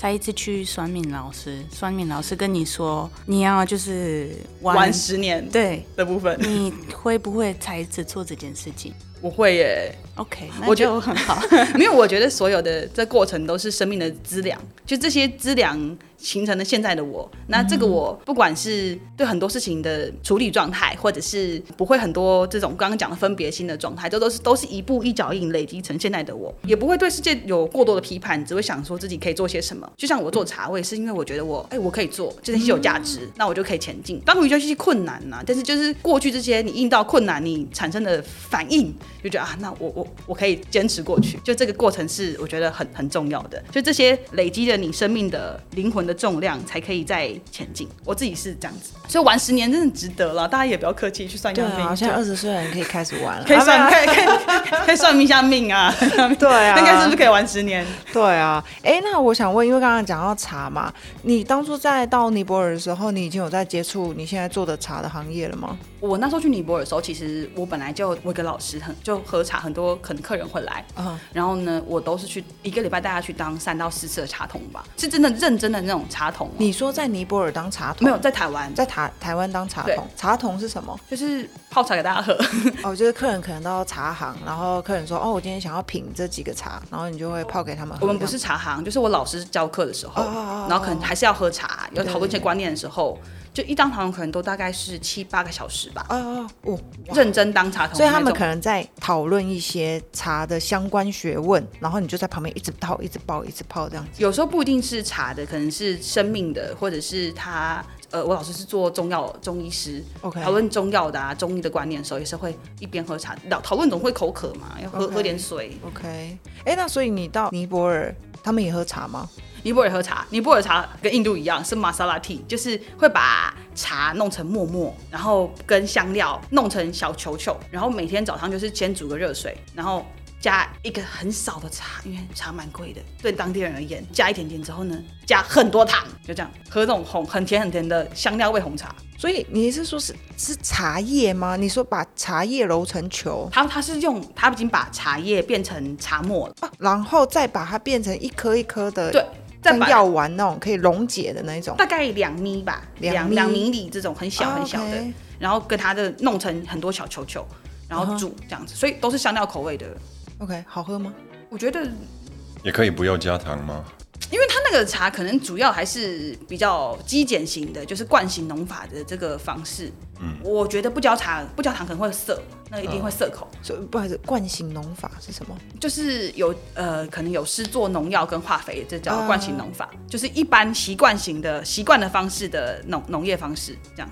再一次去算命老师，算命老师跟你说你要就是玩十年对的部分，你会不会再一次做这件事情？我会耶，OK，我觉得很好，没有我觉得所有的这过程都是生命的资粮，就这些资粮。形成了现在的我，那这个我不管是对很多事情的处理状态，或者是不会很多这种刚刚讲的分别心的状态，这都是都是一步一脚印累积成现在的我，也不会对世界有过多的批判，只会想说自己可以做些什么。就像我做茶，我也是因为我觉得我哎我可以做，这件事有价值，那我就可以前进。当遇到一些困难呐，但是就是过去这些你遇到困难你产生的反应，就觉得啊，那我我我可以坚持过去。就这个过程是我觉得很很重要的，就这些累积着你生命的灵魂。的重量才可以再前进，我自己是这样子，所以玩十年真的值得了。大家也不要客气，去算一下命。现在二十岁的人可以开始玩了，可以算，可以可以可以算一下命啊。对啊，应该是不是可以玩十年？对啊，哎，那我想问，因为刚刚讲到茶嘛，你当初在到尼泊尔的时候，你已经有在接触你现在做的茶的行业了吗？我那时候去尼泊尔的时候，其实我本来就我一个老师，很就喝茶，很多可能客人会来，嗯，然后呢，我都是去一个礼拜带他去当三到四次的茶童吧，是真的认真的那种茶童。你说在尼泊尔当茶童？没有，在台湾，在台台湾当茶童。茶童是什么？就是泡茶给大家喝。哦，就是客人可能到茶行，然后客人说，哦，我今天想要品这几个茶，然后你就会泡给他们。我们不是茶行，就是我老师教课的时候，然后可能还是要喝茶，有讨论一些观念的时候。就一张茶童可能都大概是七八个小时吧。哦哦，认真当茶童，所以他们可能在讨论一些茶的相关学问，然后你就在旁边一直泡，一直泡，一直泡这样子。有时候不一定是茶的，可能是生命的，或者是他呃，我老师是做中药中医师，OK，讨论中药的啊，中医的观念的时候，也是会一边喝茶，讨讨论总会口渴嘛，要喝喝点水。OK，哎，那所以你到尼泊尔，他们也喝茶吗？尼泊尔喝茶，尼泊尔茶跟印度一样是玛莎拉蒂，就是会把茶弄成沫沫，然后跟香料弄成小球球，然后每天早上就是先煮个热水，然后加一个很少的茶，因为茶蛮贵的，对当地人而言，加一点点之后呢，加很多糖，就这样喝这种红很甜很甜的香料味红茶。所以你是说是是茶叶吗？你说把茶叶揉成球，它它是用它已经把茶叶变成茶末了，然后再把它变成一颗一颗的，对，再把药丸那种可以溶解的那一种，大概两米吧，两两米里这种很小很小的然后跟它的弄成很多小球球，然后煮这样子，所以都是香料口味的。OK，好喝吗？我觉得也可以不要加糖吗？因为它那个茶可能主要还是比较极简型的，就是惯型农法的这个方式。嗯，我觉得不加茶不加糖可能会涩，那一定会涩口。所以不好意思，惯性农法是什么？就是有呃，可能有施作农药跟化肥，这叫啊惯性农法，就是一般习惯型的习惯的方式的农农业方式这样。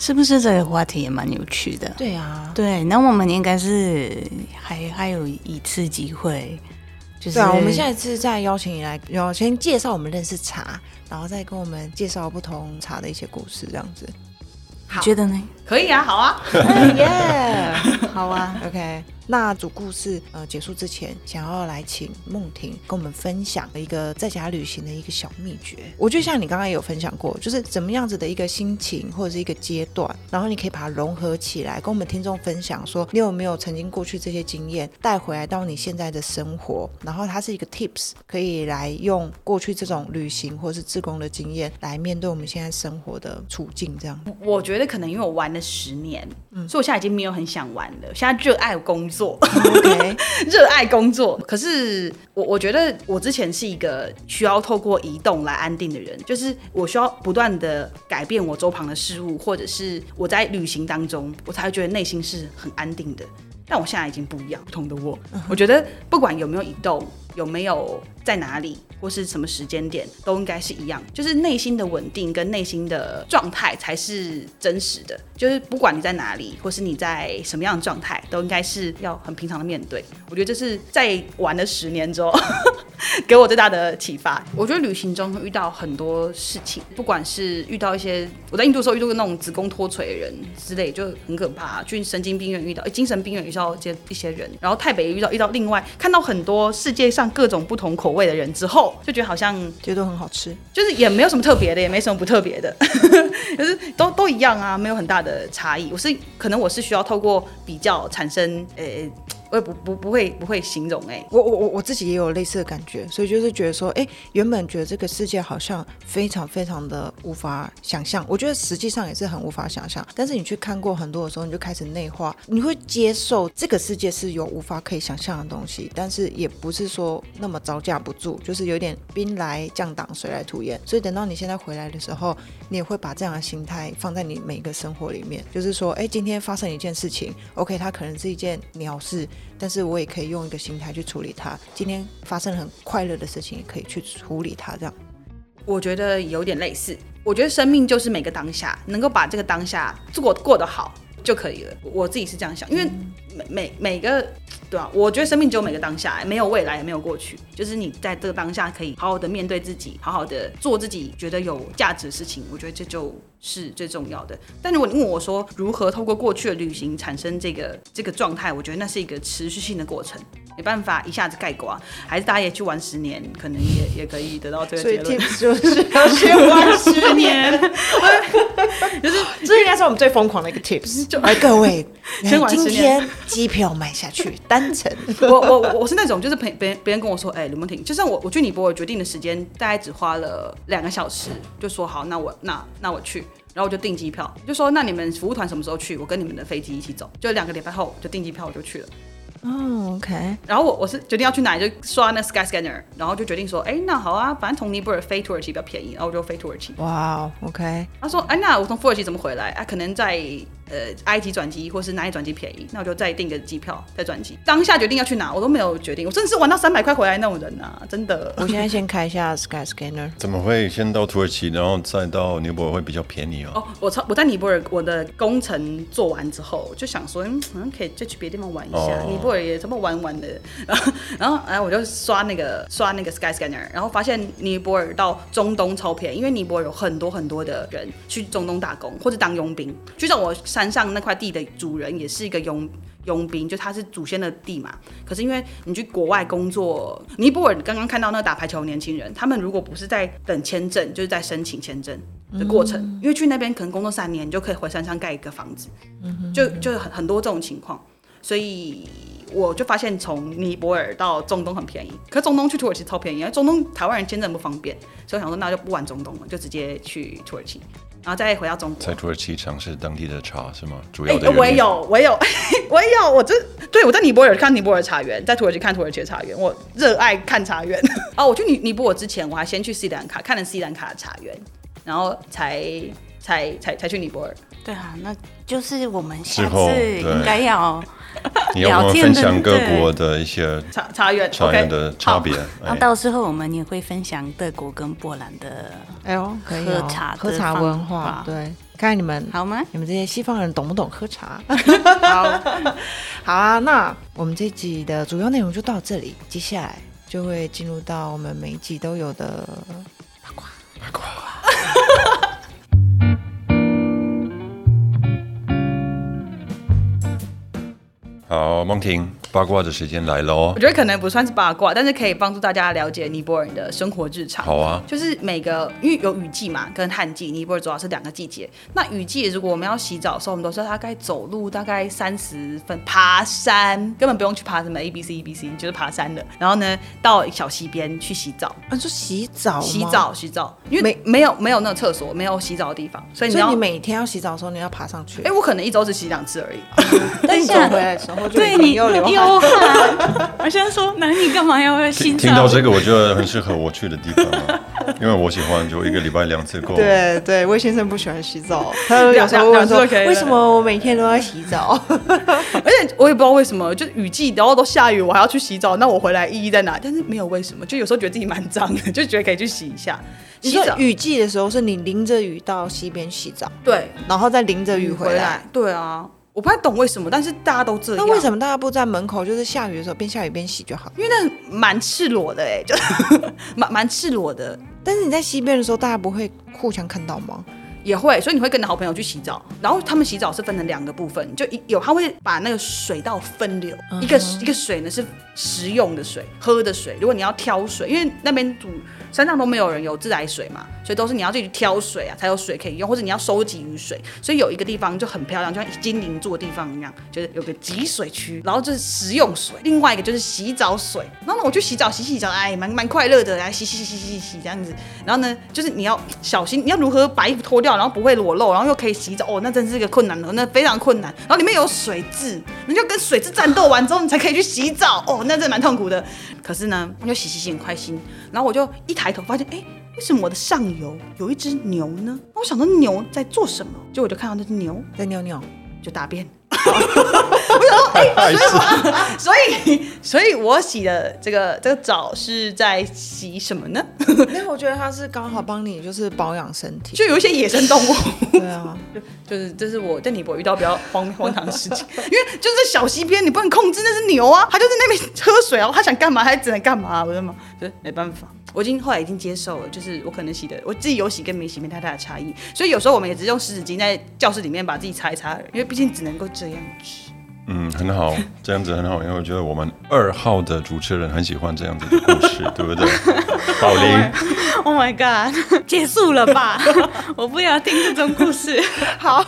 是不是这个话题也蛮有趣的？对啊，对，那我们应该是还还有一次机会，就是对啊，我们下一次再邀请你来，要先介绍我们认识茶，然后再跟我们介绍不同茶的一些故事，这样子。好，觉得呢？可以啊，好啊。耶，好啊，OK，那主故事呃结束之前，想要来请梦婷跟我们分享一个在家旅行的一个小秘诀。我觉得像你刚刚也有分享过，就是怎么样子的一个心情或者是一个阶段，然后你可以把它融合起来，跟我们听众分享说，你有没有曾经过去这些经验带回来到你现在的生活，然后它是一个 tips，可以来用过去这种旅行或是自工的经验来面对我们现在生活的处境，这样。我觉得可能因为我玩了十年，嗯所以我现在已经没有很想玩了。现在热爱工作，热爱工作。可是我我觉得我之前是一个需要透过移动来安定的人，就是我需要不断的改变我周旁的事物，或者是我在旅行当中，我才会觉得内心是很安定的。但我现在已经不一样，不同的我，我觉得不管有没有移动，有没有在哪里，或是什么时间点，都应该是一样，就是内心的稳定跟内心的状态才是真实的。就是不管你在哪里，或是你在什么样的状态，都应该是要很平常的面对。我觉得这是在玩了十年之后 给我最大的启发。我觉得旅行中遇到很多事情，不管是遇到一些我在印度时候遇到过那种子宫脱垂的人之类，就很可怕。去神经病院遇到，精神病院遇到一些一些人，然后台北遇到遇到另外看到很多世界上各种不同口味的人之后，就觉得好像觉得都很好吃。就是也没有什么特别的，也没什么不特别的，就是都都一样啊，没有很大的差异。我是可能我是需要透过比较产生，呃、我也不不不会不会形容哎、我我我我自己也有类似的感觉，所以就是觉得说，哎，原本觉得这个世界好像非常非常的无法想象，我觉得实际上也是很无法想象。但是你去看过很多的时候，你就开始内化，你会接受这个世界是有无法可以想象的东西，但是也不是说那么招架不住，就是有点兵来将挡，水来土掩。所以等到你现在回来的时候，你也会把这样的心态放在你每一个生活里面，就是说，哎，今天发生一件事情，OK，它可能是一件鸟事，但是我也可以用一个心态去处理它。今天发生了很快乐的事情，也可以去处理它，这样。我觉得有点类似。我觉得生命就是每个当下，能够把这个当下做过得好就可以了。我自己是这样想，因为每每每个对啊，我觉得生命只有每个当下，没有未来，也没有过去，就是你在这个当下可以好好的面对自己，好好的做自己觉得有价值的事情。我觉得这就是最重要的。但如果你问我说如何透过过去的旅行产生这个这个状态，我觉得那是一个持续性的过程，没办法一下子概括。还是大家也去玩十年，可能也也可以得到这个所以结论。tips 就是 要先玩十年，就是这应该是我们最疯狂的一个 tips。就哎，各位，今 先玩十年天机票买下去，单程。我我我我是那种，就是陪别人别人跟我说，哎、刘梦婷，就算我我去尼泊尔决定的时间大概只花了两个小时，就说好，那我那那我去，然后我就订机票，就说那你们服务团什么时候去？我跟你们的飞机一起走，就两个礼拜后就订机票我就去了。哦，OK，然后我我是决定要去哪里，就刷那 Sky Scanner，然后就决定说，哎、那好啊，反正从尼泊尔飞土耳其比较便宜，然后我就飞土耳其。哇，OK，他说，哎、那我从土耳其怎么回来啊？可能在呃埃及转机，或是哪里转机便宜，那我就再订个机票再转机。当下决定要去哪，我都没有决定，我真的是玩到三百块回来那种人啊，真的。我现在先开一下 Sky Scanner。怎么会先到土耳其，然后再到尼泊尔会比较便宜哦？哦，我超我在尼泊尔，我的工程做完之后，就想说，嗯，嗯可以再去别的地方玩一下。哦尼泊尔也这么玩玩的，然后然后哎，我就刷那个刷那个 Sky Scanner，然后发现尼泊尔到中东超便宜，因为尼泊尔有很多很多的人去中东打工或者当佣兵。就像我上山上那块地的主人也是一个佣佣兵，就他是祖先的地嘛。可是因为你去国外工作，尼泊尔刚刚看到那个打排球的年轻人，他们如果不是在等签证，就是在申请签证的过程，因为去那边可能工作三年，你就可以回山上盖一个房子，就就很很多这种情况，所以。我就发现从尼泊尔到中东很便宜，可中东去土耳其超便宜，因为中东台湾人签证不方便，所以我想说那就不玩中东了，就直接去土耳其，然后再回到中国。在土耳其尝试当地的茶是吗？主要的。我也有，我也有，我也有，我这对我在尼泊尔看尼泊尔茶园，在土耳其看土耳其的茶园，我热爱看茶园。哦，我去尼尼泊尔之前，我还先去斯里兰卡看了斯里兰卡的茶园，然后才才才才去尼泊尔。对啊，那就是我们下次应该要。你要跟我分享各国的一些茶茶园茶园的差别。那到时候我们也会分享德国跟波兰的哎呦，可以喝茶喝茶文化。对，看看你们好吗？你们这些西方人懂不懂喝茶？好，好啊。那我们这集的主要内容就到这里，接下来就会进入到我们每一集都有的八卦八卦。好，梦婷。八卦的时间来喽！我觉得可能不算是八卦，但是可以帮助大家了解尼泊尔人的生活日常。好啊，就是每个因为有雨季嘛，跟旱季，尼泊尔主要是两个季节。那雨季如果我们要洗澡的时候，我们都是大概走路大概三十分，爬山根本不用去爬什么 A B C B C，就是爬山的。然后呢，到小溪边去洗澡。啊，就洗澡？洗澡，洗澡，因为没没有没有那个厕所，没有洗澡的地方，所以你要你每天要洗澡的时候，你要爬上去。哎，我可能一周只洗两次而已。但你走回来的时候就，对你又流。我先说，那你干嘛要洗听到这个，我觉得很适合我去的地方，因为我喜欢就一个礼拜两次够。对对，魏先生不喜欢洗澡，他有时候问说，为什么我每天都要洗澡？而且我也不知道为什么，就雨季然后都下雨，我还要去洗澡，那我回来意义在哪？但是没有为什么，就有时候觉得自己蛮脏的，就觉得可以去洗一下。洗澡雨季的时候，是你淋着雨到溪边洗澡，对，然后再淋着雨回来，对啊。我不太懂为什么，但是大家都这样。那为什么大家不在门口，就是下雨的时候边下雨边洗就好？因为那蛮赤裸的哎，就 蛮蛮赤裸的。但是你在西边的时候，大家不会互相看到吗？也会，所以你会跟你的好朋友去洗澡，然后他们洗澡是分成两个部分，就一有他会把那个水道分流，一个一个水呢是食用的水，喝的水。如果你要挑水，因为那边煮。山上都没有人有自来水嘛，所以都是你要自己去挑水啊，才有水可以用，或者你要收集雨水。所以有一个地方就很漂亮，就像精灵住的地方一样，就是有个集水区，然后就是食用水，另外一个就是洗澡水。然后呢，我去洗澡，洗洗澡，哎，蛮蛮快乐的，来洗洗洗洗洗洗这样子。然后呢，就是你要小心，你要如何把衣服脱掉，然后不会裸露，然后又可以洗澡，哦，那真是一个困难的，那非常困难。然后里面有水质，你就跟水质战斗完之后，你才可以去洗澡，哦，那真蛮痛苦的。可是呢，我就洗洗洗很开心。然后我就一抬头发现，哎，为什么我的上游有一只牛呢？我想说牛在做什么？就我就看到那只牛在尿尿，就大便。我想说，哎，所以，所以我洗的这个这个澡是在洗什么呢？因为我觉得它是刚好帮你就是保养身体，就有一些野生动物。对啊，就是这是我在尼泊尔遇到比较荒荒唐的事情，因为就是小溪边你不能控制那只牛啊，它就在那边喝水啊，它想干嘛它只能干嘛，我的妈，就是没办法。我已经后来已经接受了，就是我可能洗的，我自己有洗跟没洗没太大的差异，所以有时候我们也只是用湿纸巾在教室里面把自己擦一擦，因为毕竟只能够这样子。嗯，很好，这样子很好，因为我觉得我们二号的主持人很喜欢这样子的故事，对不对？宝林，Oh my God，结束了吧？我不要听这种故事。好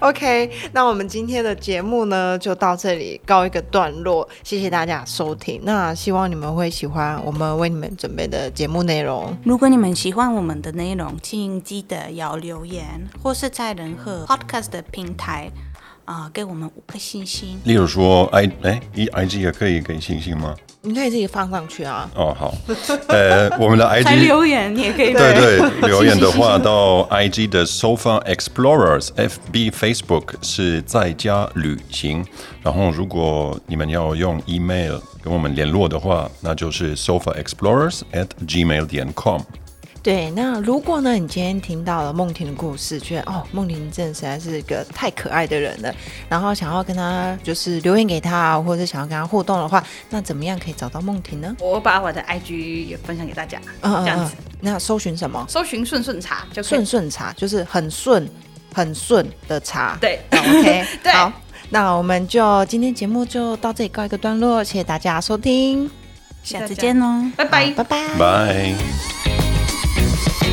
，OK，那我们今天的节目呢，就到这里告一个段落，谢谢大家收听。那希望你们会喜欢我们为你们准备的节目内容。如果你们喜欢我们的内容，请记得要留言，或是在任何 Podcast 的平台。啊，给我们五颗星星。例如说，i 哎，i i g 也可以给星星吗？你可以自己放上去啊。哦，好。呃，我们的 i g 留言你也可以。对对，留言的话到 i g 的 Sofa Explorers F B Facebook 是在家旅行。然后，如果你们要用 email 跟我们联络的话，那就是 Sofa Explorers at gmail 点 com。对，那如果呢，你今天听到了梦婷的故事，觉得哦，梦婷真的实在是一个太可爱的人了，然后想要跟他就是留言给他，或者想要跟他互动的话，那怎么样可以找到梦婷呢？我把我的 IG 也分享给大家，这样子。那搜寻什么？搜寻顺顺茶，就顺顺茶，就是很顺。很顺的茶。对，OK，对。好，那我们就今天节目就到这里告一个段落，谢谢大家收听，下次见喽，拜拜，拜拜，拜。Thank you.